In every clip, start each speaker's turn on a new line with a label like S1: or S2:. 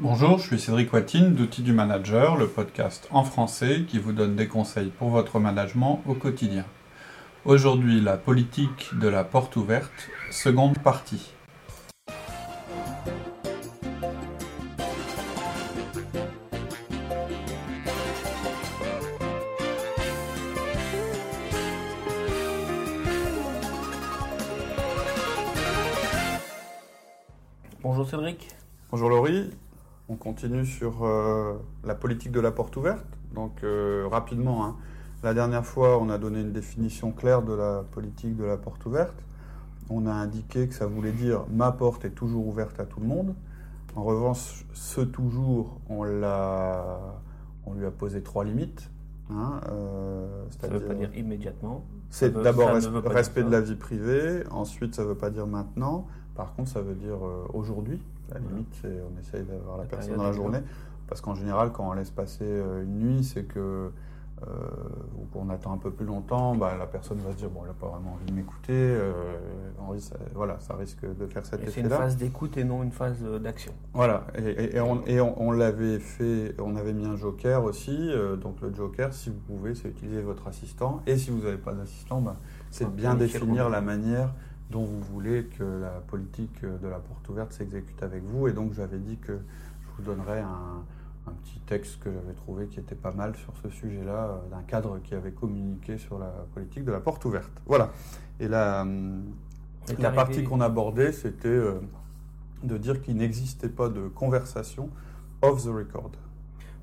S1: Bonjour, je suis Cédric Watine d'Outils du Manager, le podcast en français qui vous donne des conseils pour votre management au quotidien. Aujourd'hui, la politique de la porte ouverte, seconde partie. Continue sur euh, la politique de la porte ouverte. Donc euh, rapidement, hein. la dernière fois on a donné une définition claire de la politique de la porte ouverte. On a indiqué que ça voulait dire ma porte est toujours ouverte à tout le monde. En revanche, ce toujours, on, l'a, on lui a posé trois limites. hein, euh,
S2: Ça ne veut pas dire immédiatement.
S1: C'est
S2: veut-
S1: d'abord res- respect de la vie privée, ensuite ça ne veut pas dire maintenant, par contre ça veut dire euh, La limite, c'est on essaye d'avoir la
S2: La
S1: personne dans la journée, parce qu'en général quand on laisse passer euh, une nuit, c'est que euh, ou qu'on attend un peu plus longtemps, bah, la personne va se dire bon elle n'a pas vraiment envie de m'écouter, euh, ça- voilà, ça risque de faire cet
S2: Et c'est une
S1: effet-là.
S2: phase d'écoute et non une phase euh, d'action.
S1: Voilà, et, et- et on, et on- on l'avait fait, on avait mis un joker aussi. euh, donc le joker, si vous pouvez, c'est utiliser votre assistant. Et si vous n'avez pas d'assistant, bah, c'est bien définir la manière dont vous voulez que la politique de la porte ouverte s'exécute avec vous. Et donc j'avais dit que je vous donnerais un, un petit texte que j'avais trouvé qui était pas mal sur ce sujet-là, euh, d'un cadre qui avait communiqué sur la politique de la porte ouverte. Voilà. Et la,
S2: Et
S1: la partie qu'on abordait, c'était euh, de dire qu'il n'existait pas de conversation off the record.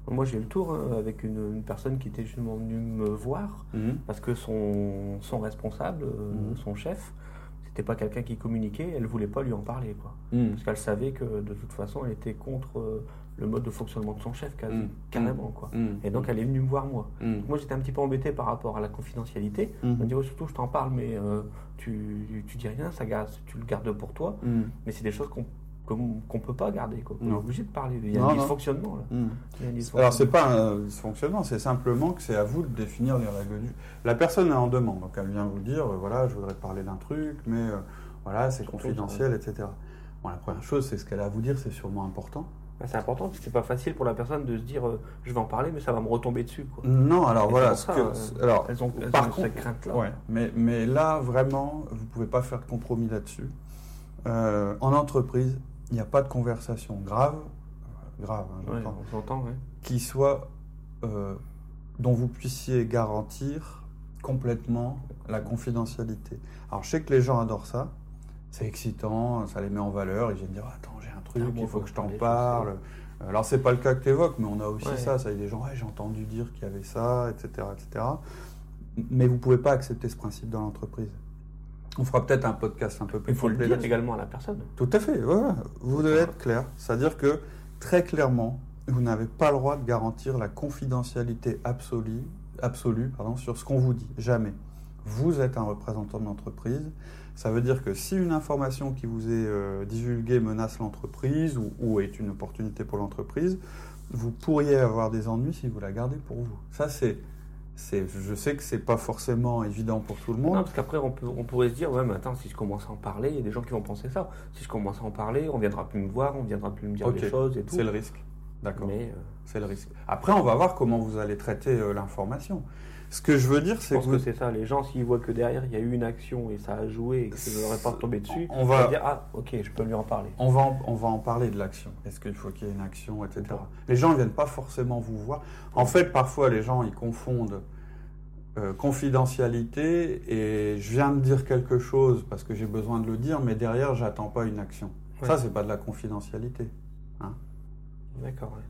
S2: Moi j'ai eu le tour hein, avec une, une personne qui était justement venue me voir parce que son, son responsable, euh,
S1: Mhm.
S2: son chef, c'était pas quelqu'un qui communiquait, elle voulait pas lui en parler quoi.
S1: Mhm.
S2: Parce qu'elle savait que de toute façon elle était contre euh, le mode de fonctionnement de son chef quasi,
S1: Mhm.
S2: carrément quoi.
S1: Mhm.
S2: Et donc elle est venue me voir moi. Donc, moi j'étais un petit peu embêté par rapport à la confidentialité. Elle m'a dit oh, surtout je t'en parle mais euh, tu, tu dis rien, ça tu le gardes pour toi. Mais c'est des choses qu'on qu'on qu'on peut pas garder. Quoi. On est obligé de parler. Il y a
S1: Non,
S2: un dysfonctionnement là. Il y a un dysfonctionnement.
S1: Alors c'est pas un dysfonctionnement, c'est simplement que c'est à vous de définir les règles du. La personne est en demande, donc elle vient vous dire, euh, voilà, je voudrais parler d'un truc, mais euh, voilà, c'est confidentiel, etc. Bon, la première chose, c'est ce qu'elle a à vous dire, c'est sûrement important.
S2: Bah, c'est important parce que c'est pas facile pour la personne de se dire euh, je vais en parler mais ça va me retomber dessus. Quoi.
S1: Non, alors
S2: Et
S1: voilà. Ce que,
S2: ça, euh,
S1: alors,
S2: Elles ont, elles
S1: par
S2: ont
S1: contre,
S2: cette crainte-là.
S1: Ouais, mais, mais là, vraiment, vous pouvez pas faire de compromis là-dessus. Euh, en entreprise, il n'y a pas de conversation grave, euh, grave, hein,
S2: Ouais,
S1: j'entends,
S2: on s'entend, ouais.
S1: qui soit euh, dont vous puissiez garantir complètement la confidentialité. Alors, je sais que les gens adorent ça. C'est excitant, ça les met en valeur. Ils viennent dire Attends, j'ai un truc,
S2: Ah bon,
S1: il faut
S2: faut
S1: que je t'en parle. Alors, c'est pas le cas que tu évoques, mais on a aussi
S2: Ouais.
S1: ça. Ça y est, des gens Ouais, j'ai entendu dire qu'il y avait ça, etc., etc. Mais vous pouvez pas accepter ce principe dans l'entreprise. On fera peut-être un podcast un peu plus
S2: Il faut le dire également à la personne.
S1: Tout à fait, voilà. Vous devez être clair. C'est-à-dire que, très clairement, vous n'avez pas le droit de garantir la confidentialité absolue, absolue pardon, sur ce qu'on vous dit. Jamais. Vous êtes un représentant de l'entreprise. Ça veut dire que si une information qui vous est euh, divulguée menace l'entreprise ou, ou est une opportunité pour l'entreprise, vous pourriez avoir des ennuis si vous la gardez pour vous. Ça, c'est. Je sais que c'est pas forcément évident pour tout le monde.
S2: Non, parce qu'après, on, peut, on pourrait se dire, ouais, mais attends, si je commence à en parler, il y a des gens qui vont penser ça. Si je commence à en parler, on viendra plus me voir, on viendra plus me dire des choses et tout.
S1: C'est le risque. D'accord.
S2: Euh,
S1: C'est le risque. Après, on va voir comment vous allez traiter euh, l'information. Ce que je veux dire,
S2: je
S1: c'est que,
S2: pense
S1: vous-
S2: que c'est ça. Les gens, s'ils voient que derrière, il y a eu une action et ça a joué et que leur est pas tombé dessus,
S1: On va-
S2: dire, ah, ok, je peux lui en parler.
S1: on va, en, on va en parler de l'action. Est-ce qu'il faut qu'il y ait une action, etc. Les gens ne viennent pas forcément vous voir. En fait, parfois, les gens, ils confondent euh, confidentialité et je viens de dire quelque chose parce que j'ai besoin de le dire, mais derrière, j'attends pas une action.
S2: Ouais.
S1: Ça, c'est pas de la confidentialité.
S2: D'accord, ouais.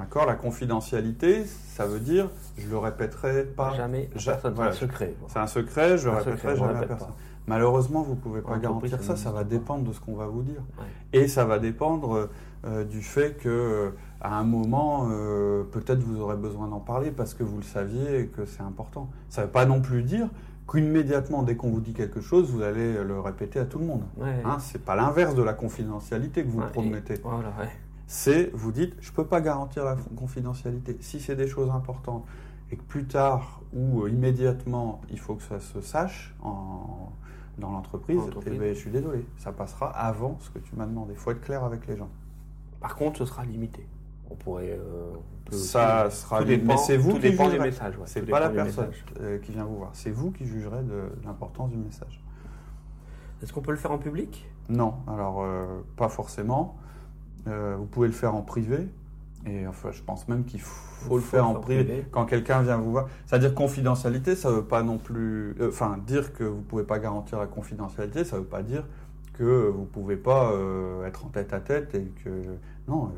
S1: D'accord La confidentialité, ça veut dire, je le répéterai pas.
S2: Jamais, à
S1: Ja-
S2: personne,
S1: voilà.
S2: c'est un secret.
S1: C'est un secret, je le répéterai jamais à personne.
S2: pas.
S1: Malheureusement, vous ne pouvez pas
S2: En
S1: garantir ça,
S2: ça
S1: ça va dépendre de ce qu'on va vous dire.
S2: Ouais.
S1: Et ça va dépendre euh, du fait que euh, à un moment, euh, peut-être vous aurez besoin d'en parler parce que vous le saviez et que c'est important. Ça ne veut pas non plus dire qu'immédiatement, dès qu'on vous dit quelque chose, vous allez le répéter à tout le monde.
S2: Ouais.
S1: Hein, c'est pas l'inverse de la confidentialité que vous
S2: et-
S1: promettez.
S2: Voilà.
S1: C'est, vous dites, je ne peux pas garantir la confidentialité. Si c'est des choses importantes et que plus tard ou euh, immédiatement, il faut que ça se sache en, dans l'entreprise,
S2: En entreprise.
S1: eh ben, je suis désolé, ça passera avant ce que tu m'as demandé. Il faut être clair avec les gens.
S2: Par contre, ce sera limité. On pourrait.
S1: ça sera limité. Mais c'est vous
S2: qui
S1: dépend
S2: du message.
S1: c'est pas la personne qui vient vous voir. C'est vous qui jugerez de l'importance du message.
S2: Est-ce qu'on peut le faire en public?
S1: Non, alors pas forcément. Vous pouvez le faire en privé. Et enfin, je pense même qu'il faut, le faire en privé, quand quelqu'un vient vous voir. C'est-à-dire confidentialité, ça ne veut pas non plus. Euh, enfin, dire que vous ne pouvez pas garantir la confidentialité, ça ne veut pas dire que vous ne pouvez pas euh, être en tête à tête et que. Non,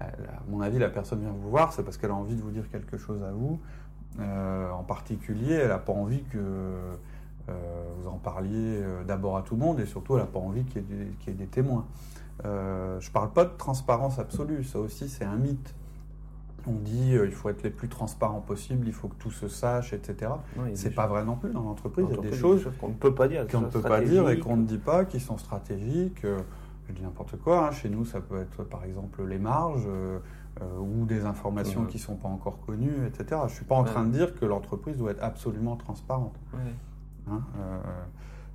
S1: à mon avis, la personne vient vous voir, c'est parce qu'elle a envie de vous dire quelque chose à vous. Euh, en particulier, elle n'a pas envie que vous en parliez d'abord à tout le monde et surtout, elle n'a pas envie qu'il y, ait des témoins. Euh, je ne parle pas de transparence absolue, ça aussi c'est un mythe. On dit qu'il euh, il faut être les plus transparents possible, il faut que tout se sache, etc. c'est pas vrai non plus dans l'entreprise. Il y a des choses
S2: qu'on ne peut pas dire,
S1: qu'on ne peut pas dire et qu'on ne dit pas, qui sont stratégiques. Euh, je dis n'importe quoi. Hein. Chez nous, ça peut être par exemple les marges. ou des informations qui ne sont pas encore connues, etc. Je ne suis pas en train de dire que l'entreprise doit être absolument transparente.
S2: Hein,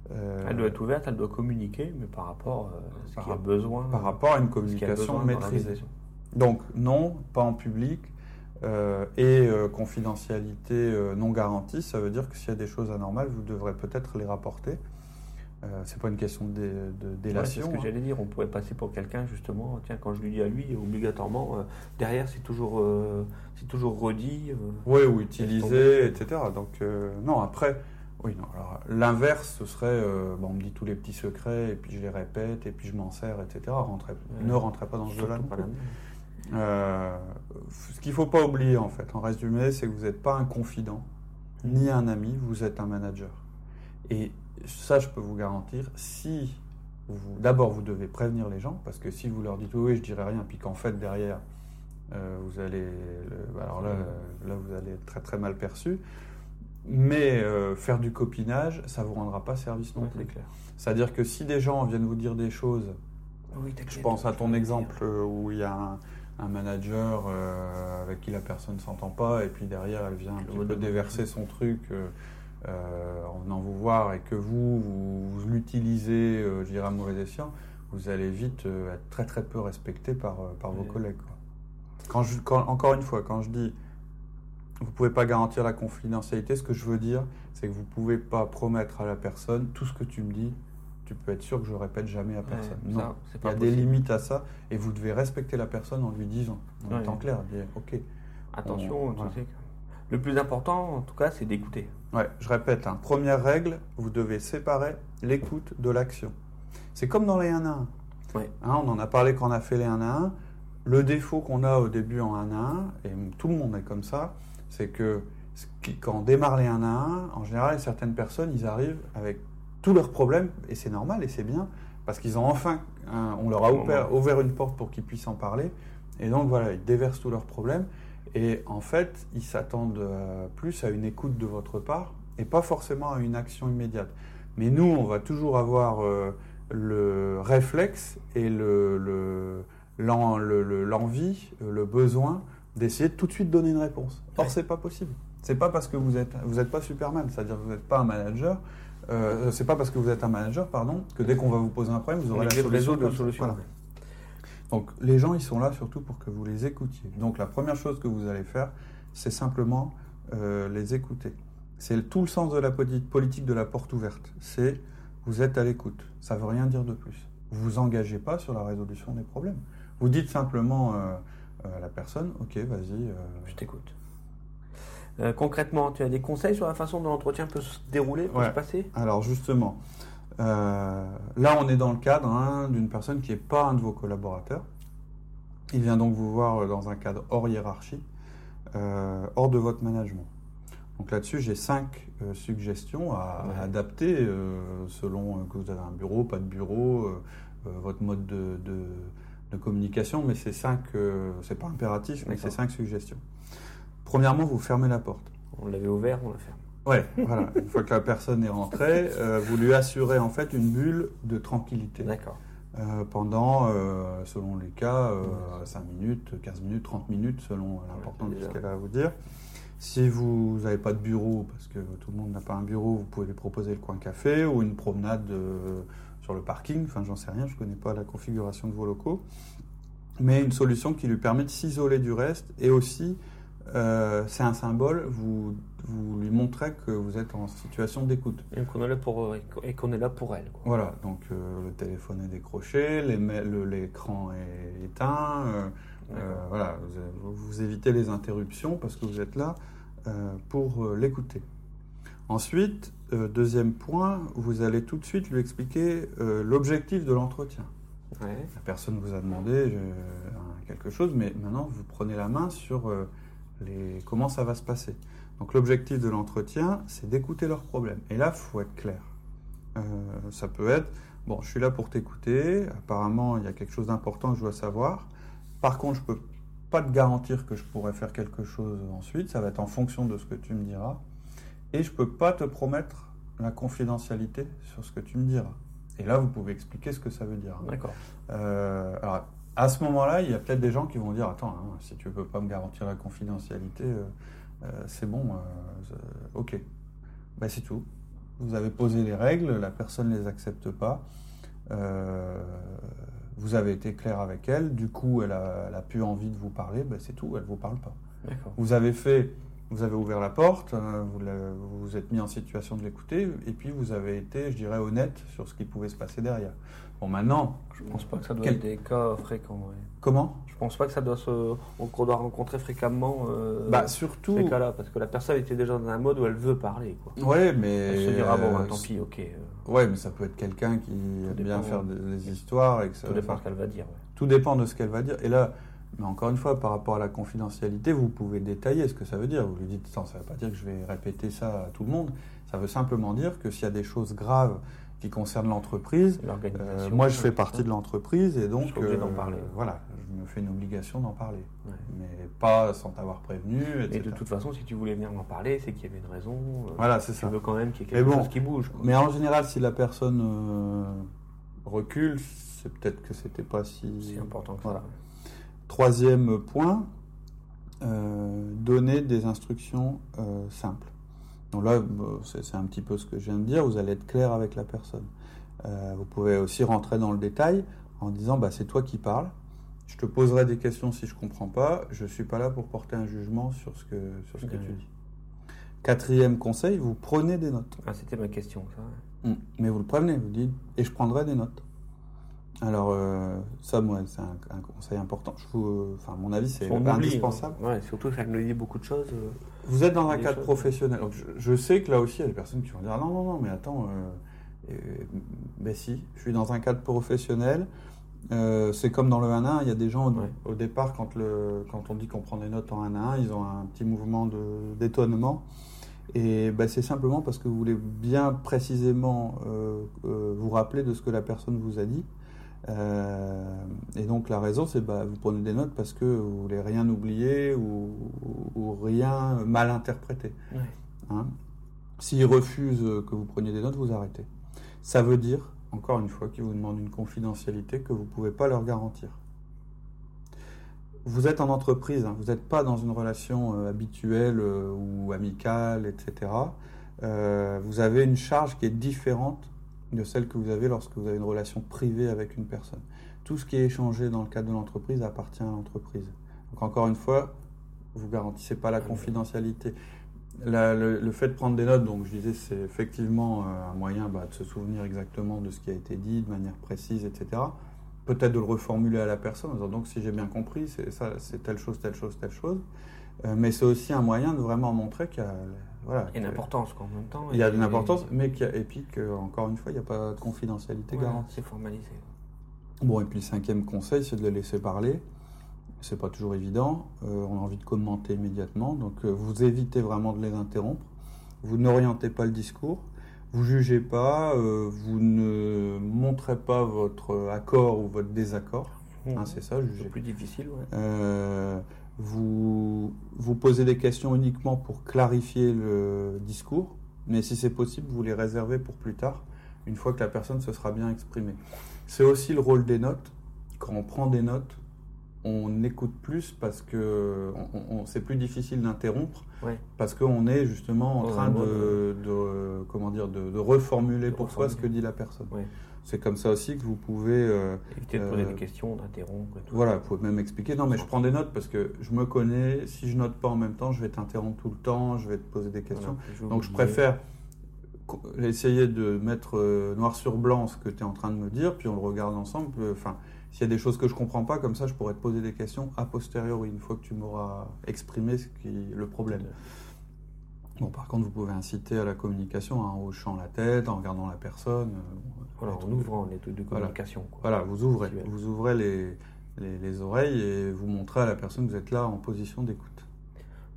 S2: euh, elle doit être ouverte, elle doit communiquer, mais par rapport à ce qu'il a besoin.
S1: Par rapport à une communication maîtrisée. Donc non, pas en public. Euh, et euh, confidentialité non garantie, ça veut dire que s'il y a des choses anormales, vous devrez peut-être les rapporter. c'est pas une question de, délation.
S2: c'est ce que hein. j'allais dire. On pourrait passer pour quelqu'un justement. Tiens, quand je lui dis à lui, obligatoirement, derrière c'est toujours, c'est toujours redit.
S1: oui, ou utilisé, etc. Donc non. Après, oui, non. Alors, l'inverse, ce serait, euh, bon, on me dit tous les petits secrets, et puis je les répète, et puis je m'en sers, etc. Ne rentrez pas dans ce jeu-là. Euh, ce qu'il ne faut pas oublier, en fait, en résumé, c'est que vous n'êtes pas un confident, ni un ami, vous êtes un manager. Et ça, je peux vous garantir, si d'abord vous devez prévenir les gens, parce que si vous leur dites oui, je dirai rien, puis qu'en fait derrière, euh, vous allez, alors là, là, vous allez être très très mal perçu. Mais euh, faire du copinage, ça ne vous rendra pas service non plus. C'est-à-dire que si des gens viennent vous dire des choses, je pense à ton exemple euh, où il y a un, manager euh, avec qui la personne ne s'entend pas et puis derrière elle vient un petit peu déverser son truc en venant vous voir et que vous, vous, l'utilisez, je dirais à mauvais escient, vous allez vite être très très peu respecté par, par vos collègues. Quand je, encore une fois, quand je dis vous ne pouvez pas garantir la confidentialité. Ce que je veux dire, c'est que vous ne pouvez pas promettre à la personne tout ce que tu me dis. Tu peux être sûr que je ne répète jamais à personne. non, il y a des limites à ça et vous devez respecter la personne en lui disant, en étant clair, dire ok.
S2: Attention, le plus important, en tout cas, c'est d'écouter.
S1: Ouais, je répète, hein, première règle, vous devez séparer l'écoute de l'action. C'est comme dans les 1 à 1. Ouais. Hein, on en a parlé quand on a fait les 1 à 1. Le défaut qu'on a au début en 1 à 1, et tout le monde est comme ça, c'est que quand on démarre les 1 à 1, en général, certaines personnes, ils arrivent avec tous leurs problèmes, et c'est normal et c'est bien, parce qu'ils ont enfin, on leur a ouvert, une porte pour qu'ils puissent en parler, et donc voilà, ils déversent tous leurs problèmes, et en fait, ils s'attendent euh, plus à une écoute de votre part, et pas forcément à une action immédiate. Mais nous, on va toujours avoir euh, le réflexe et l'envie, le, le besoin d'essayer de tout de suite donner une réponse. Or, c'est pas possible. C'est pas parce que vous êtes, vous n'êtes pas Superman, c'est-à-dire que vous n'êtes pas un manager. Euh, c'est pas parce que vous êtes un manager, pardon, que dès qu'on va vous poser un problème, vous aurez la solution. De solution. Donc, les gens, ils sont là surtout pour que vous les écoutiez. Donc, la première chose que vous allez faire, c'est simplement euh, les écouter. C'est tout le sens de la politique de la porte ouverte. C'est vous êtes à l'écoute. Ça veut rien dire de plus. Vous vous engagez pas sur la résolution des problèmes. Vous dites simplement. Euh, la personne, ok, vas-y. Euh.
S2: Je t'écoute. Euh, concrètement, tu as des conseils sur la façon dont l'entretien peut se dérouler, peut se passer?
S1: Alors justement, là on est dans le cadre hein, d'une personne qui n'est pas un de vos collaborateurs. Il vient donc vous voir dans un cadre hors hiérarchie, hors de votre management. Donc là-dessus, j'ai cinq suggestions à, adapter selon que vous avez un bureau, pas de bureau, votre mode de de communication, mais c'est cinq, euh, c'est pas impératif, mais c'est cinq suggestions. Premièrement, vous fermez la porte.
S2: On l'avait ouvert, on la ferme.
S1: Ouais, voilà. Une fois que la personne est rentrée, euh, vous lui assurez en fait une bulle de tranquillité.
S2: D'accord.
S1: Euh, pendant, selon les cas, 5 minutes, 15 minutes, 30 minutes, selon l'importance de ce qu'elle a à vous dire. Si vous n'avez pas de bureau, parce que tout le monde n'a pas un bureau, vous pouvez lui proposer le coin café ou une promenade sur le parking. Enfin, j'en sais rien, je ne connais pas la configuration de vos locaux. mais une solution qui lui permet de s'isoler du reste et aussi, euh, c'est un symbole, vous, vous lui montrez que vous êtes en situation d'écoute.
S2: Et qu'on est là pour, et qu'on est là pour elle.
S1: Voilà, donc euh, le téléphone est décroché, l'écran est éteint, euh, voilà, vous, vous, évitez les interruptions parce que vous êtes là pour l'écouter. Ensuite, deuxième point, vous allez tout de suite lui expliquer l'objectif de l'entretien. La personne vous a demandé quelque chose, mais maintenant vous prenez la main sur euh, les, comment ça va se passer. Donc l'objectif de l'entretien, c'est d'écouter leurs problèmes. Et là, il faut être clair. Euh, ça peut être, bon, je suis là pour t'écouter, apparemment il y a quelque chose d'important que je dois savoir. Par contre, je ne peux pas te garantir que je pourrais faire quelque chose ensuite, ça va être en fonction de ce que tu me diras. Et je ne peux pas te promettre la confidentialité sur ce que tu me diras. Et là, vous pouvez expliquer ce que ça veut dire.
S2: D'accord.
S1: Euh, alors, à ce moment-là, il y a peut-être des gens qui vont dire Attends, hein, si tu ne peux pas me garantir la confidentialité, euh, euh, c'est bon, ok. Ben, c'est tout. Vous avez posé les règles, la personne ne les accepte pas. vous avez été clair avec elle, du coup, elle a, elle a plus envie de vous parler, ben, c'est tout, elle ne vous parle pas. Vous avez fait vous avez ouvert la porte, euh, vous vous êtes mis en situation de l'écouter, et puis vous avez été, je dirais, honnête sur ce qui pouvait se passer derrière. Bon, maintenant.
S2: Je pense pas que ça doit être des cas fréquents.
S1: Comment?
S2: Je pense pas que ça doit se. qu'on doit rencontrer fréquemment.
S1: Euh, bah, surtout.
S2: Ces cas-là, parce que la personne était déjà dans un mode où elle veut parler, quoi.
S1: Ouais, mais.
S2: Elle se dira, bon, bah, tant pis, ok.
S1: Euh. Ouais, mais ça peut être quelqu'un qui aime bien faire des, histoires. Et que ça
S2: tout dépend de ce qu'elle va dire.
S1: Tout dépend de ce qu'elle va dire. Et là. Mais encore une fois, par rapport à la confidentialité, vous pouvez détailler ce que ça veut dire. Vous lui dites, ça ne veut pas dire que je vais répéter ça à tout le monde. Ça veut simplement dire que s'il y a des choses graves qui concernent l'entreprise, euh, moi je fais partie de l'entreprise et donc
S2: euh, parler.
S1: voilà, je me fais une obligation d'en parler, mais pas sans t'avoir prévenu.
S2: Et de toute façon, si tu voulais venir m'en parler, c'est qu'il y avait une raison.
S1: Euh, voilà, c'est ça.
S2: Tu veux quand même qu'il y ait quelque chose qui bouge.
S1: Mais en général, si la personne recule, c'est peut-être que c'était pas si,
S2: important que
S1: voilà.
S2: ça.
S1: Troisième point, euh, donner des instructions euh, simples. Donc là, c'est un petit peu ce que je viens de dire, vous allez être clair avec la personne. Euh, vous pouvez aussi rentrer dans le détail en disant bah, c'est toi qui parles, je te poserai des questions si je ne comprends pas, je ne suis pas là pour porter un jugement sur ce que, sur ce que tu dis. Quatrième conseil, vous prenez des notes.
S2: Ah, c'était ma question, ça.
S1: Hum, mais vous le prenez, vous dites, et je prendrai des notes. Alors, euh, ça, moi, c'est un, conseil important. Je vous, enfin, mon avis, c'est indispensable.
S2: Hein. Ouais, surtout, ça nous dit beaucoup de choses. Euh,
S1: vous êtes dans un cadre professionnel. je, sais que là aussi, il y a des personnes qui vont dire non, non, non, mais attends, euh, ben si, je suis dans un cadre professionnel. c'est comme dans le 1 1, il y a des gens au, départ, quand, le, quand on dit qu'on prend des notes en 1 1, ils ont un petit mouvement d'étonnement. Et ben, c'est simplement parce que vous voulez bien précisément vous rappeler de ce que la personne vous a dit. Euh, et donc la raison, c'est bah, vous prenez des notes parce que vous voulez rien oublier ou, rien mal interpréter. Hein S'ils refusent que vous preniez des notes, vous arrêtez. Ça veut dire, encore une fois, qu'ils vous demandent une confidentialité que vous ne pouvez pas leur garantir. Vous êtes en entreprise, hein, vous n'êtes pas dans une relation euh, habituelle euh, ou amicale, etc. vous avez une charge qui est différente de celle que vous avez lorsque vous avez une relation privée avec une personne. Tout ce qui est échangé dans le cadre de l'entreprise appartient à l'entreprise. Donc encore une fois, vous garantissez pas la confidentialité. le, fait de prendre des notes, donc je disais, c'est effectivement euh, un moyen bah, de se souvenir exactement de ce qui a été dit de manière précise, etc. Peut-être de le reformuler à la personne en disant donc si j'ai bien compris, c'est ça, c'est telle chose, telle chose, telle chose. Euh, mais c'est aussi un moyen de vraiment montrer qu'il y a
S2: voilà, il y a une importance en même temps.
S1: Il y a une importance, mais qui et puis encore une fois, il n'y a pas de confidentialité garantie.
S2: C'est formalisé.
S1: Bon, et puis le cinquième conseil, c'est de le laisser parler. C'est pas toujours évident. Euh, on a envie de commenter immédiatement, donc euh, vous évitez vraiment de les interrompre. Vous n'orientez pas le discours. Vous jugez pas. Euh, vous ne montrez pas votre accord ou votre désaccord. Mmh. Hein, c'est ça, juger.
S2: C'est plus difficile. Ouais
S1: vous, vous posez des questions uniquement pour clarifier le discours, mais si c'est possible, vous les réservez pour plus tard, une fois que la personne se sera bien exprimée. C'est aussi le rôle des notes. Quand on prend des notes, on écoute plus parce que c'est plus difficile d'interrompre parce qu'on est justement en train de, comment dire de, reformuler pour soi ce que dit la personne. C'est comme ça aussi que vous pouvez
S2: euh, éviter de poser des questions, d'interrompre.
S1: Voilà, vous pouvez même expliquer. Non, mais je prends des notes parce que je me connais. Si je note pas en même temps, je vais t'interrompre tout le temps, je vais te poser des questions. Donc je préfère essayer de mettre euh, noir sur blanc ce que tu es en train de me dire, puis on le regarde ensemble. Enfin, s'il y a des choses que je comprends pas, comme ça, je pourrais te poser des questions a posteriori, une fois que tu m'auras exprimé ce qui est le problème. Bon, par contre, vous pouvez inciter à la communication hein, en hochant la tête, en regardant la personne. Euh,
S2: voilà, en ouvrant les trucs de communication.
S1: Voilà, vous ouvrez, vous ouvrez les, les, oreilles et vous montrez à la personne que vous êtes là en position d'écoute.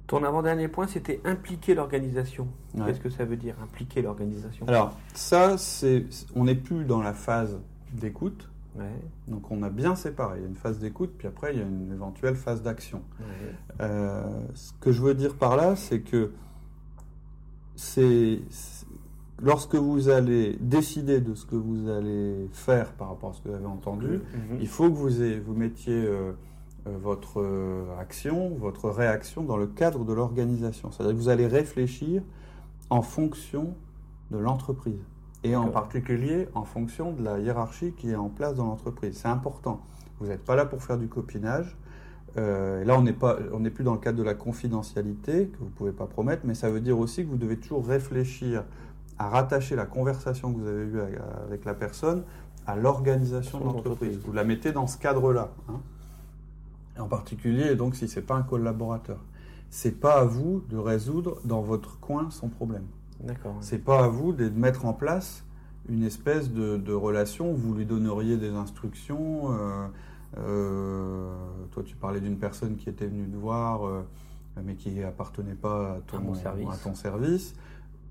S2: Ton avant-dernier point, c'était impliquer l'organisation. Qu'est-ce que ça veut dire, impliquer l'organisation?
S1: Alors, ça, c'est, on n'est plus dans la phase d'écoute. Donc, on a bien séparé. Il y a une phase d'écoute, puis après, il y a une éventuelle phase d'action. Euh, ce que je veux dire par là, c'est que c'est lorsque vous allez décider de ce que vous allez faire par rapport à ce que vous avez entendu, mhm. il faut que vous, vous mettiez euh, euh, votre action, votre réaction dans le cadre de l'organisation. C'est-à-dire que vous allez réfléchir en fonction de l'entreprise et en particulier en fonction de la hiérarchie qui est en place dans l'entreprise. C'est important. Vous n'êtes pas là pour faire du copinage. Euh, là, on n'est pas, on n'est plus dans le cadre de la confidentialité que vous ne pouvez pas promettre, mais ça veut dire aussi que vous devez toujours réfléchir à rattacher la conversation que vous avez eue avec la personne à l'organisation de l'entreprise. Vous la mettez dans ce cadre-là. Hein. En particulier, donc, si ce n'est pas un collaborateur. C'est pas à vous de résoudre dans votre coin son problème. D'accord. C'est pas à vous de mettre en place une espèce de, relation où vous lui donneriez des instructions. Euh, euh, toi, tu parlais d'une personne qui était venue te voir, euh, mais qui appartenait pas à ton, à ton service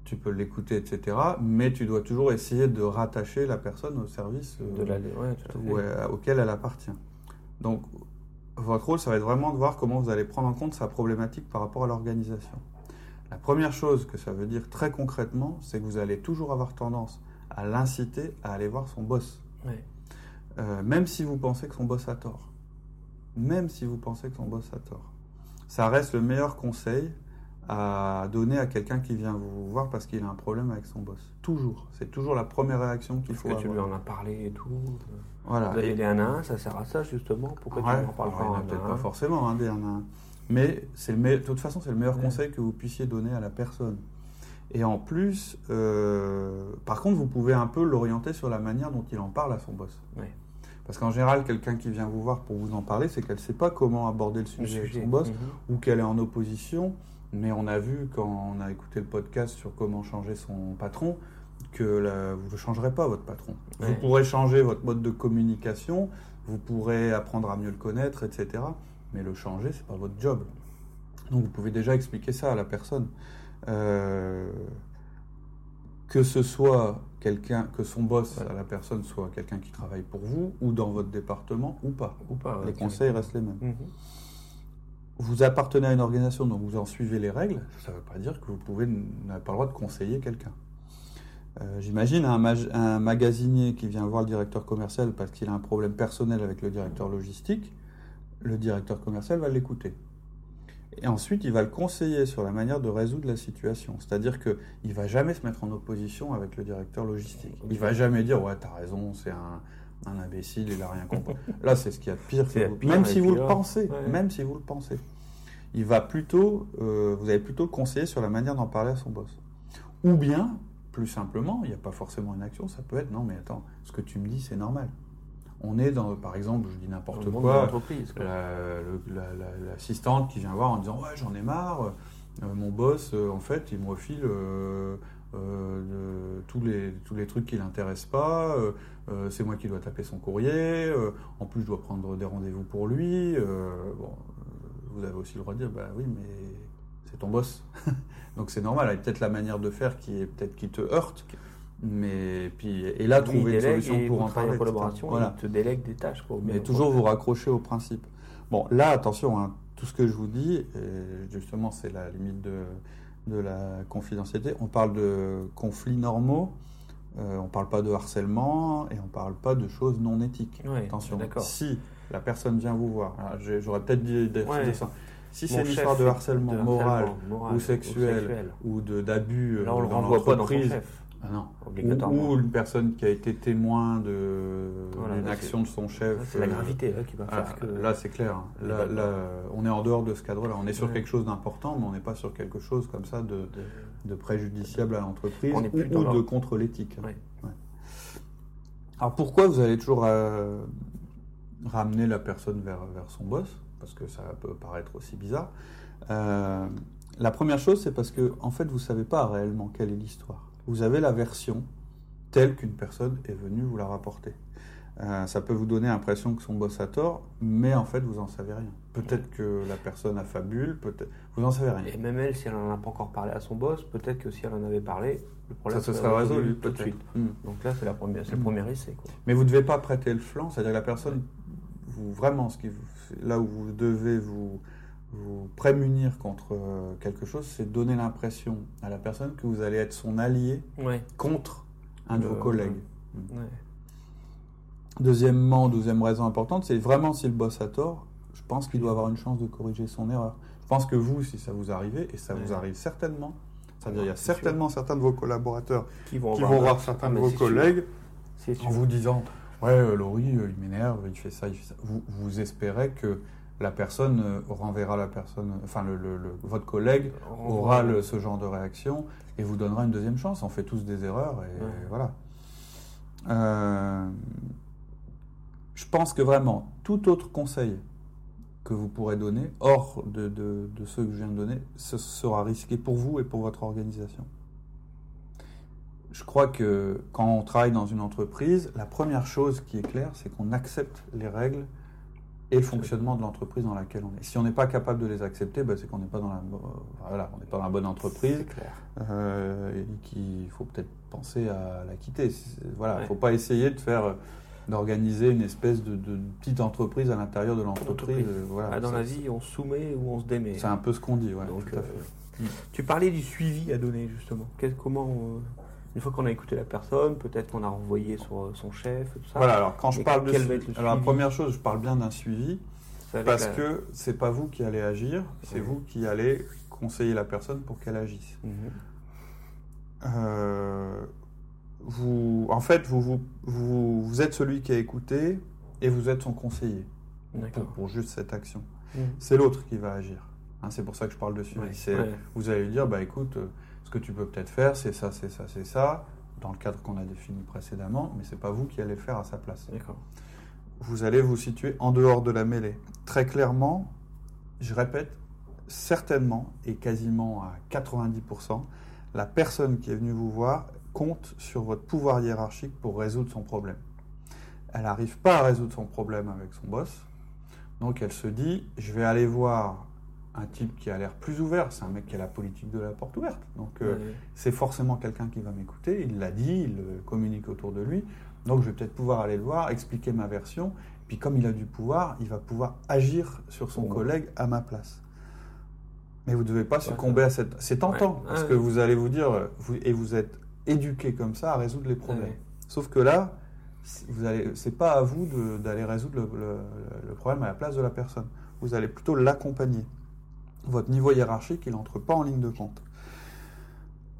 S1: tu peux l'écouter, etc. Mais tu dois toujours essayer de rattacher la personne au service euh, auquel elle appartient. Donc, votre rôle, ça va être vraiment de voir comment vous allez prendre en compte sa problématique par rapport à l'organisation. La première chose que ça veut dire très concrètement, c'est que vous allez toujours avoir tendance à l'inciter à aller voir son boss. Euh, même si vous pensez que son boss a tort. Même si vous pensez que son boss a tort. Ça reste le meilleur conseil à donner à quelqu'un qui vient vous voir parce qu'il a un problème avec son boss. Toujours. C'est toujours la première réaction qu'il faut
S2: que tu lui en as parlé et tout. Voilà. Vous avez des 1 à 1, ça sert à ça justement Pourquoi tu n'en parles pas
S1: Peut-être pas forcément hein, des 1 à 1. Mais c'est le de toute façon, c'est le meilleur conseil que vous puissiez donner à la personne. Et en plus, euh, par contre, vous pouvez un peu l'orienter sur la manière dont il en parle à son boss. Parce qu'en général, quelqu'un qui vient vous voir pour vous en parler, c'est qu'elle ne sait pas comment aborder le sujet, avec son boss, mhm. ou qu'elle est en opposition, mais on a vu quand on a écouté le podcast sur comment changer son patron que vous ne changerez pas votre patron. Vous pourrez changer votre mode de communication, vous pourrez apprendre à mieux le connaître, etc. Mais le changer, c'est pas votre job. Donc vous pouvez déjà expliquer ça à la personne. Euh, que ce soit quelqu'un, que son boss à la personne soit quelqu'un qui travaille pour vous ou dans votre département ou pas. Ou pas les conseils restent les mêmes. Mhm vous appartenez à une organisation, donc vous en suivez les règles, ça ne veut pas dire que vous pouvez n'avez pas le droit de conseiller quelqu'un. Euh, j'imagine un, un, magasinier qui vient voir le directeur commercial parce qu'il a un problème personnel avec le directeur logistique, le directeur commercial va l'écouter. Et ensuite, il va le conseiller sur la manière de résoudre la situation. C'est-à-dire qu'il ne va jamais se mettre en opposition avec le directeur logistique. Il ne va jamais dire Ouais, tu as raison, c'est un, un imbécile, il n'a rien compris. Là, c'est ce qu'il y a de pire. même si vous le pensez, même si vous le pensez, il va plutôt, euh, vous allez plutôt le conseiller sur la manière d'en parler à son boss. Ou bien, plus simplement, il n'y a pas forcément une action, ça peut être non, mais attends, ce que tu me dis, c'est normal. On est dans, par exemple, je dis n'importe quoi, l'assistante qui vient voir en disant ouais, j'en ai marre, euh, mon boss, euh, en fait, il me refile. Euh, tous, les, tous les trucs qui l'intéressent pas. Euh, euh, c'est moi qui dois taper son courrier. en plus, je dois prendre des rendez-vous pour lui. bon, vous avez aussi le droit de dire, bah oui, mais c'est ton boss. Donc c'est normal. Il y a peut-être la manière de faire qui est peut-être qui te heurte. Mais puis et là trouver une solution pour en parler.
S2: collaboration, voilà. il te délègue des tâches.
S1: mais toujours vous raccrocher au principe. Bon, là attention, hein, tout ce que je vous dis, justement c'est la limite de, de la confidentialité. On parle de conflits normaux, euh, on ne parle pas de harcèlement et on ne parle pas de choses non éthiques. Attention, si la personne vient vous voir. J'aurais peut-être dit des ça. Si c'est une histoire de harcèlement, moral, ou, sexuel, ou d'abus
S2: dans l'entreprise,
S1: ah non. Ou, une personne qui a été témoin d'une action de son chef.
S2: C'est la euh, gravité là, qui va faire
S1: ah, que. Là, c'est clair. Là, on est en dehors de ce cadre-là. On est sur quelque chose d'important, mais on n'est pas sur quelque chose comme ça de, de préjudiciable à l'entreprise ou, de contre l'éthique. Alors pourquoi vous allez toujours euh, ramener la personne vers, vers son boss? Parce que ça peut paraître aussi bizarre. Euh, la première chose, c'est parce que en fait, vous ne savez pas réellement quelle est l'histoire vous avez la version telle qu'une personne est venue vous la rapporter. Euh, ça peut vous donner l'impression que son boss a tort, mais en fait, vous n'en savez rien. Peut-être que la personne a fabule, peut-être. Vous n'en savez rien.
S2: Et même elle, si elle n'en a pas encore parlé à son boss, peut-être que si elle en avait parlé,
S1: le problème ça se serait résolu tout de suite.
S2: Hmm. Donc là, c'est la première, le hmm. premier essai.
S1: Mais vous ne devez pas prêter le flanc, c'est-à-dire que la personne, vous, vraiment, ce qui, là où vous devez vous, vous prémunir contre euh, quelque chose, c'est donner l'impression à la personne que vous allez être son allié contre un de vos collègues. Deuxièmement, deuxième raison importante, c'est vraiment si le boss a tort, je pense qu'il doit avoir une chance de corriger son erreur. Je pense que vous, si ça vous arrive, et ça vous arrive certainement, c'est-à-dire il y a certainement certains de vos collaborateurs qui vont, voir certains de ah, vos collègues en vous disant Ouais, euh, Laurie, euh, il m'énerve, il fait ça, il fait ça. Vous, vous espérez que la personne euh, renverra la personne, enfin le, votre collègue aura ce genre de réaction et vous donnera une deuxième chance. On fait tous des erreurs et voilà. Euh, je pense que vraiment tout autre conseil que vous pourrez donner, hors de, de, ceux que je viens de donner, ce sera risqué pour vous et pour votre organisation. Je crois que quand on travaille dans une entreprise, la première chose qui est claire, c'est qu'on accepte les règles et le fonctionnement de l'entreprise dans laquelle on est. Si on n'est pas capable de les accepter, ben, c'est qu'on n'est pas dans la, voilà, on n'est pas dans la bonne entreprise. Euh, et qu'il faut peut-être penser à la quitter. Voilà, il ne faut pas essayer de faire d'organiser une espèce de, petite entreprise à l'intérieur de l'entreprise.
S2: Voilà, ah, dans la vie, on soumet ou on se démet.
S1: C'est un peu ce qu'on dit, ouais,
S2: Donc, euh, Tu parlais du suivi à donner, justement. comment une fois qu'on a écouté la personne, peut-être qu'on a renvoyé sur son chef, tout ça.
S1: Voilà, alors quand je parle de suivi, alors la première chose, je parle bien d'un suivi, parce que c'est pas vous qui allez agir, c'est vous qui allez conseiller la personne pour qu'elle agisse. Mhm. Euh, vous, en fait, vous, vous, vous, êtes celui qui a écouté et vous êtes son conseiller pour, pour, juste cette action. Mhm. C'est l'autre qui va agir. Hein, c'est pour ça que je parle de suivi. Vous allez lui dire, bah écoute, que tu peux peut-être faire, c'est ça, c'est ça, c'est ça, dans le cadre qu'on a défini précédemment, mais c'est pas vous qui allez le faire à sa place.
S2: D'accord.
S1: Vous allez vous situer en dehors de la mêlée. Très clairement, je répète, certainement et quasiment à 90%, la personne qui est venue vous voir compte sur votre pouvoir hiérarchique pour résoudre son problème. Elle n'arrive pas à résoudre son problème avec son boss, donc elle se dit, je vais aller voir un type qui a l'air plus ouvert, c'est un mec qui a la politique de la porte ouverte. Donc euh, c'est forcément quelqu'un qui va m'écouter, il l'a dit, il communique autour de lui. Donc je vais peut-être pouvoir aller le voir, expliquer ma version. Puis comme il a du pouvoir, il va pouvoir agir sur son collègue à ma place. Mais vous ne devez pas succomber à cette... C'est tentant, parce que vous allez vous dire, vous, et vous êtes éduqué comme ça à résoudre les problèmes. Sauf que là, vous allez, c'est pas à vous d'aller résoudre le problème à la place de la personne. Vous allez plutôt l'accompagner votre niveau hiérarchique, il n'entre pas en ligne de compte.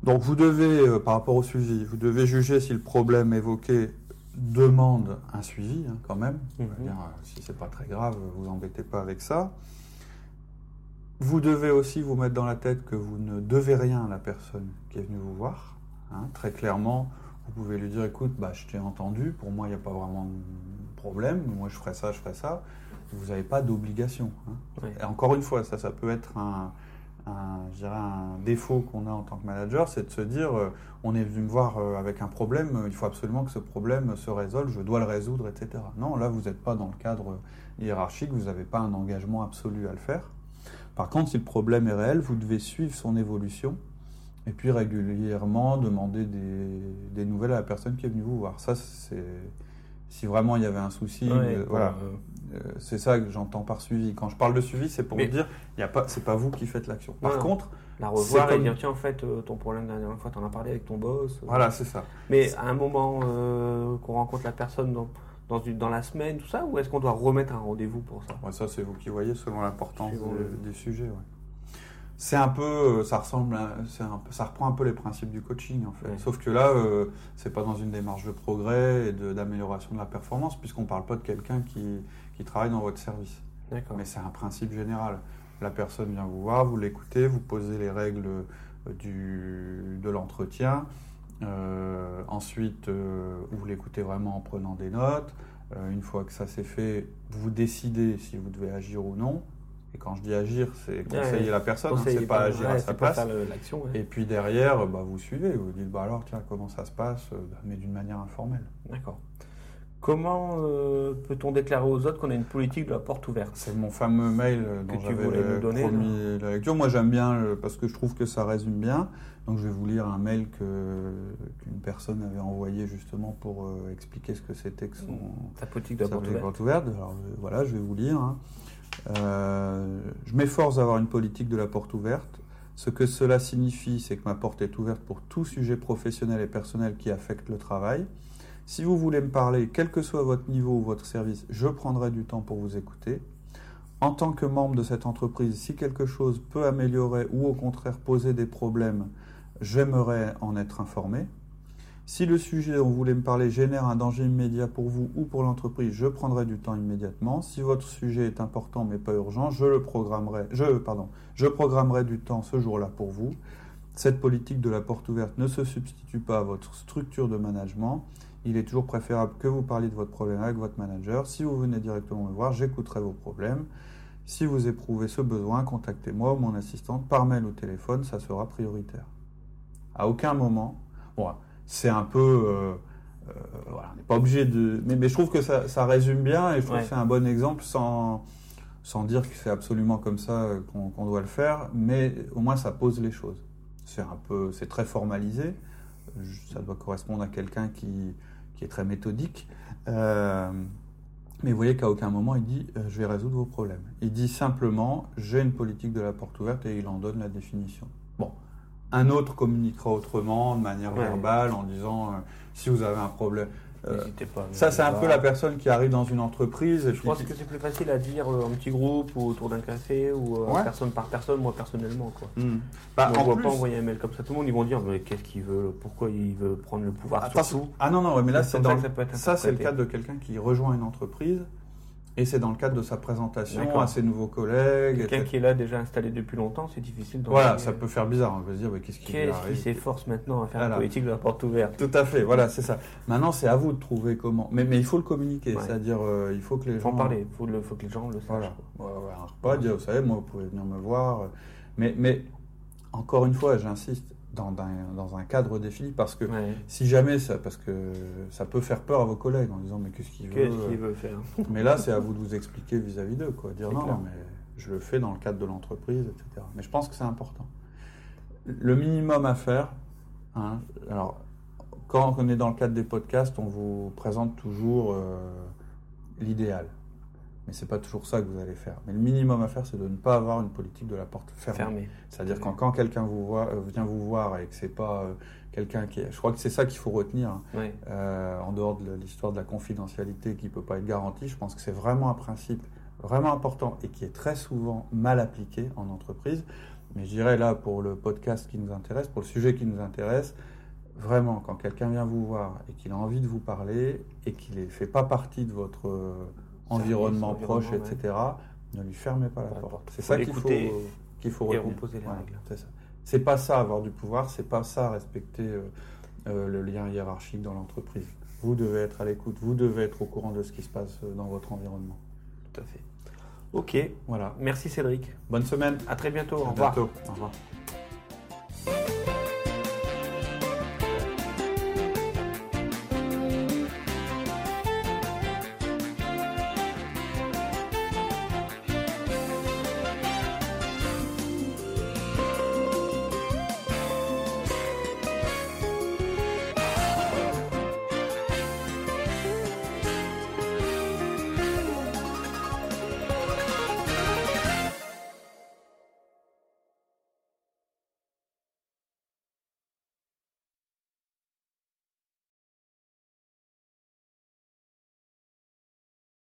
S1: Donc vous devez, euh, par rapport au suivi, vous devez juger si le problème évoqué demande un suivi, hein, quand même. Mhm. Euh, si c'est pas très grave, vous embêtez pas avec ça. Vous devez aussi vous mettre dans la tête que vous ne devez rien à la personne qui est venue vous voir. Hein. très clairement, vous pouvez lui dire, écoute, bah, je t'ai entendu, pour moi, il n'y a pas vraiment de problème, moi je ferai ça, je ferai ça vous n'avez pas d'obligation. Hein. Et encore une fois, ça, ça peut être un, un défaut qu'on a en tant que manager, c'est de se dire, euh, on est venu me voir euh, avec un problème, euh, il faut absolument que ce problème se résolve, je dois le résoudre, etc. Non, là, vous n'êtes pas dans le cadre hiérarchique, vous n'avez pas un engagement absolu à le faire. Par contre, si le problème est réel, vous devez suivre son évolution et puis régulièrement demander des, des nouvelles à la personne qui est venue vous voir. Ça, c'est si vraiment il y avait un souci, euh, voilà. Euh, c'est ça que j'entends par suivi. Quand je parle de suivi, c'est pour vous dire, il y a pas, c'est pas vous qui faites l'action. Par contre,
S2: la revoir et dire tiens en fait euh, ton problème la dernière fois, tu en as parlé avec ton boss.
S1: Voilà, c'est ça.
S2: Mais à un moment qu'on rencontre la personne dans, une, dans la semaine, tout ça, ou est-ce qu'on doit remettre un rendez-vous pour ça?
S1: Ça, c'est vous qui voyez selon l'importance des, sujets. C'est un peu, euh, ça ressemble, ça reprend un peu les principes du coaching en fait. Sauf que là, euh, c'est pas dans une démarche de progrès et d'amélioration de, la performance, puisqu'on parle pas de quelqu'un qui, qui, travaille dans votre service. Mais c'est un principe général. La personne vient vous voir, vous l'écoutez, vous posez les règles euh, du, de l'entretien. ensuite, vous l'écoutez vraiment en prenant des notes. une fois que ça s'est fait, vous décidez si vous devez agir ou non. Et quand je dis agir, c'est conseiller la personne, hein, c'est pas agir à sa place. Et puis derrière, bah, vous suivez, vous dites bah alors tiens comment ça se passe, euh, bah, mais d'une manière informelle.
S2: D'accord. Comment euh, peut-on déclarer aux autres qu'on a une politique de la porte ouverte?
S1: C'est mon fameux mail euh, dont j'avais promis la lecture. Moi j'aime bien parce que je trouve que ça résume bien. Donc je vais vous lire un mail qu'une personne avait envoyé justement pour expliquer ce que c'était que son
S2: sa politique de la porte
S1: ouverte. Alors voilà, je vais vous lire. Hein. Euh, je m'efforce d'avoir une politique de la porte ouverte. Ce que cela signifie, c'est que ma porte est ouverte pour tout sujet professionnel et personnel qui affecte le travail. Si vous voulez me parler, quel que soit votre niveau ou votre service, je prendrai du temps pour vous écouter. En tant que membre de cette entreprise, si quelque chose peut améliorer ou au contraire poser des problèmes, j'aimerais en être informé. Si le sujet dont vous voulez me parler génère un danger immédiat pour vous ou pour l'entreprise, je prendrai du temps immédiatement. Si votre sujet est important mais pas urgent, je le programmerai, je, pardon, je programmerai du temps ce jour-là pour vous. Cette politique de la porte ouverte ne se substitue pas à votre structure de management. Il est toujours préférable que vous parliez de votre problème avec votre manager. Si vous venez directement me voir, j'écouterai vos problèmes. Si vous éprouvez ce besoin, contactez-moi ou mon assistante par mail ou téléphone, ça sera prioritaire. À aucun moment, bon, c'est un peu. Euh, euh, voilà, on n'est pas obligé de. Mais, je trouve que ça, résume bien et je trouve que c'est un bon exemple sans, sans dire que c'est absolument comme ça qu'on doit le faire, mais au moins ça pose les choses. C'est un peu, c'est très formalisé. Ça doit correspondre à quelqu'un qui, qui, est très méthodique. Euh, mais vous voyez qu'à aucun moment il dit je vais résoudre vos problèmes. Il dit simplement j'ai une politique de la porte ouverte et il en donne la définition. Bon, un autre communiquera autrement, de manière verbale, en disant euh, si vous avez un problème.
S2: Euh, pas.
S1: Ça, c'est un peu la personne qui arrive dans une entreprise.
S2: je pense que c'est plus facile à dire euh, en petit groupe ou autour d'un café ou personne par personne, moi personnellement. Quoi. Hmm. Bah, on ne va pas envoyer un mail comme ça. Tout le monde, ils vont dire mais qu'est-ce qu'il veut Pourquoi il veut prendre le pouvoir
S1: ah, sur tout? Ah non, non, mais là, c'est dans... ça, c'est le cas de quelqu'un qui rejoint une entreprise et c'est dans le cadre de sa présentation à ses nouveaux collègues.
S2: Quelqu'un qui est là déjà installé depuis longtemps, c'est difficile.
S1: Voilà, ça peut faire bizarre. On peut se dire, qu'est-ce qui
S2: Qu'est-ce qui s'efforce maintenant à faire une politique de la porte ouverte
S1: Tout à fait, voilà, c'est ça. Maintenant, c'est à vous de trouver comment. Mais, mais il faut le communiquer, c'est-à-dire, euh, il faut que les
S2: gens.
S1: faut
S2: en parler, il faut, faut, que les gens le sachent.
S1: Voilà. pas dire, vous savez, moi, vous pouvez venir me voir. Mais, mais encore une fois, j'insiste, dans un, dans un, cadre défini parce que si jamais ça parce que ça peut faire peur à vos collègues en disant mais qu'est-ce qu'il veut
S2: qu'est-ce qu'il veut faire?
S1: Mais là c'est à vous de vous expliquer vis-à-vis d'eux quoi dire non, mais je le fais dans le cadre de l'entreprise etc mais je pense que c'est important. Le minimum à faire hein, alors quand on est dans le cadre des podcasts on vous présente toujours euh, l'idéal mais c'est pas toujours ça que vous allez faire. Mais le minimum à faire, c'est de ne pas avoir une politique de la porte fermée. C'est-à-dire quand, quand quelqu'un vous voit, euh, vient vous voir et que c'est pas euh, quelqu'un qui est... Je crois que c'est ça qu'il faut retenir, hein. euh, en dehors de l'histoire de la confidentialité qui peut pas être garantie, je pense que c'est vraiment un principe vraiment important et qui est très souvent mal appliqué en entreprise. Mais je dirais là, pour le podcast qui nous intéresse, pour le sujet qui nous intéresse, vraiment, quand quelqu'un vient vous voir et qu'il a envie de vous parler et qu'il ne fait pas partie de votre environnement proche, etc., ne lui fermez pas la porte. C'est ça qu'il faut, qu'il faut C'est pas ça avoir du pouvoir, c'est pas ça respecter euh, euh, le lien hiérarchique dans l'entreprise. Vous devez être à l'écoute, vous devez être au courant de ce qui se passe euh, dans votre environnement.
S2: Tout à fait. Ok, voilà. Merci Cédric.
S1: Bonne semaine.
S2: À très bientôt. au
S1: revoir. Au revoir.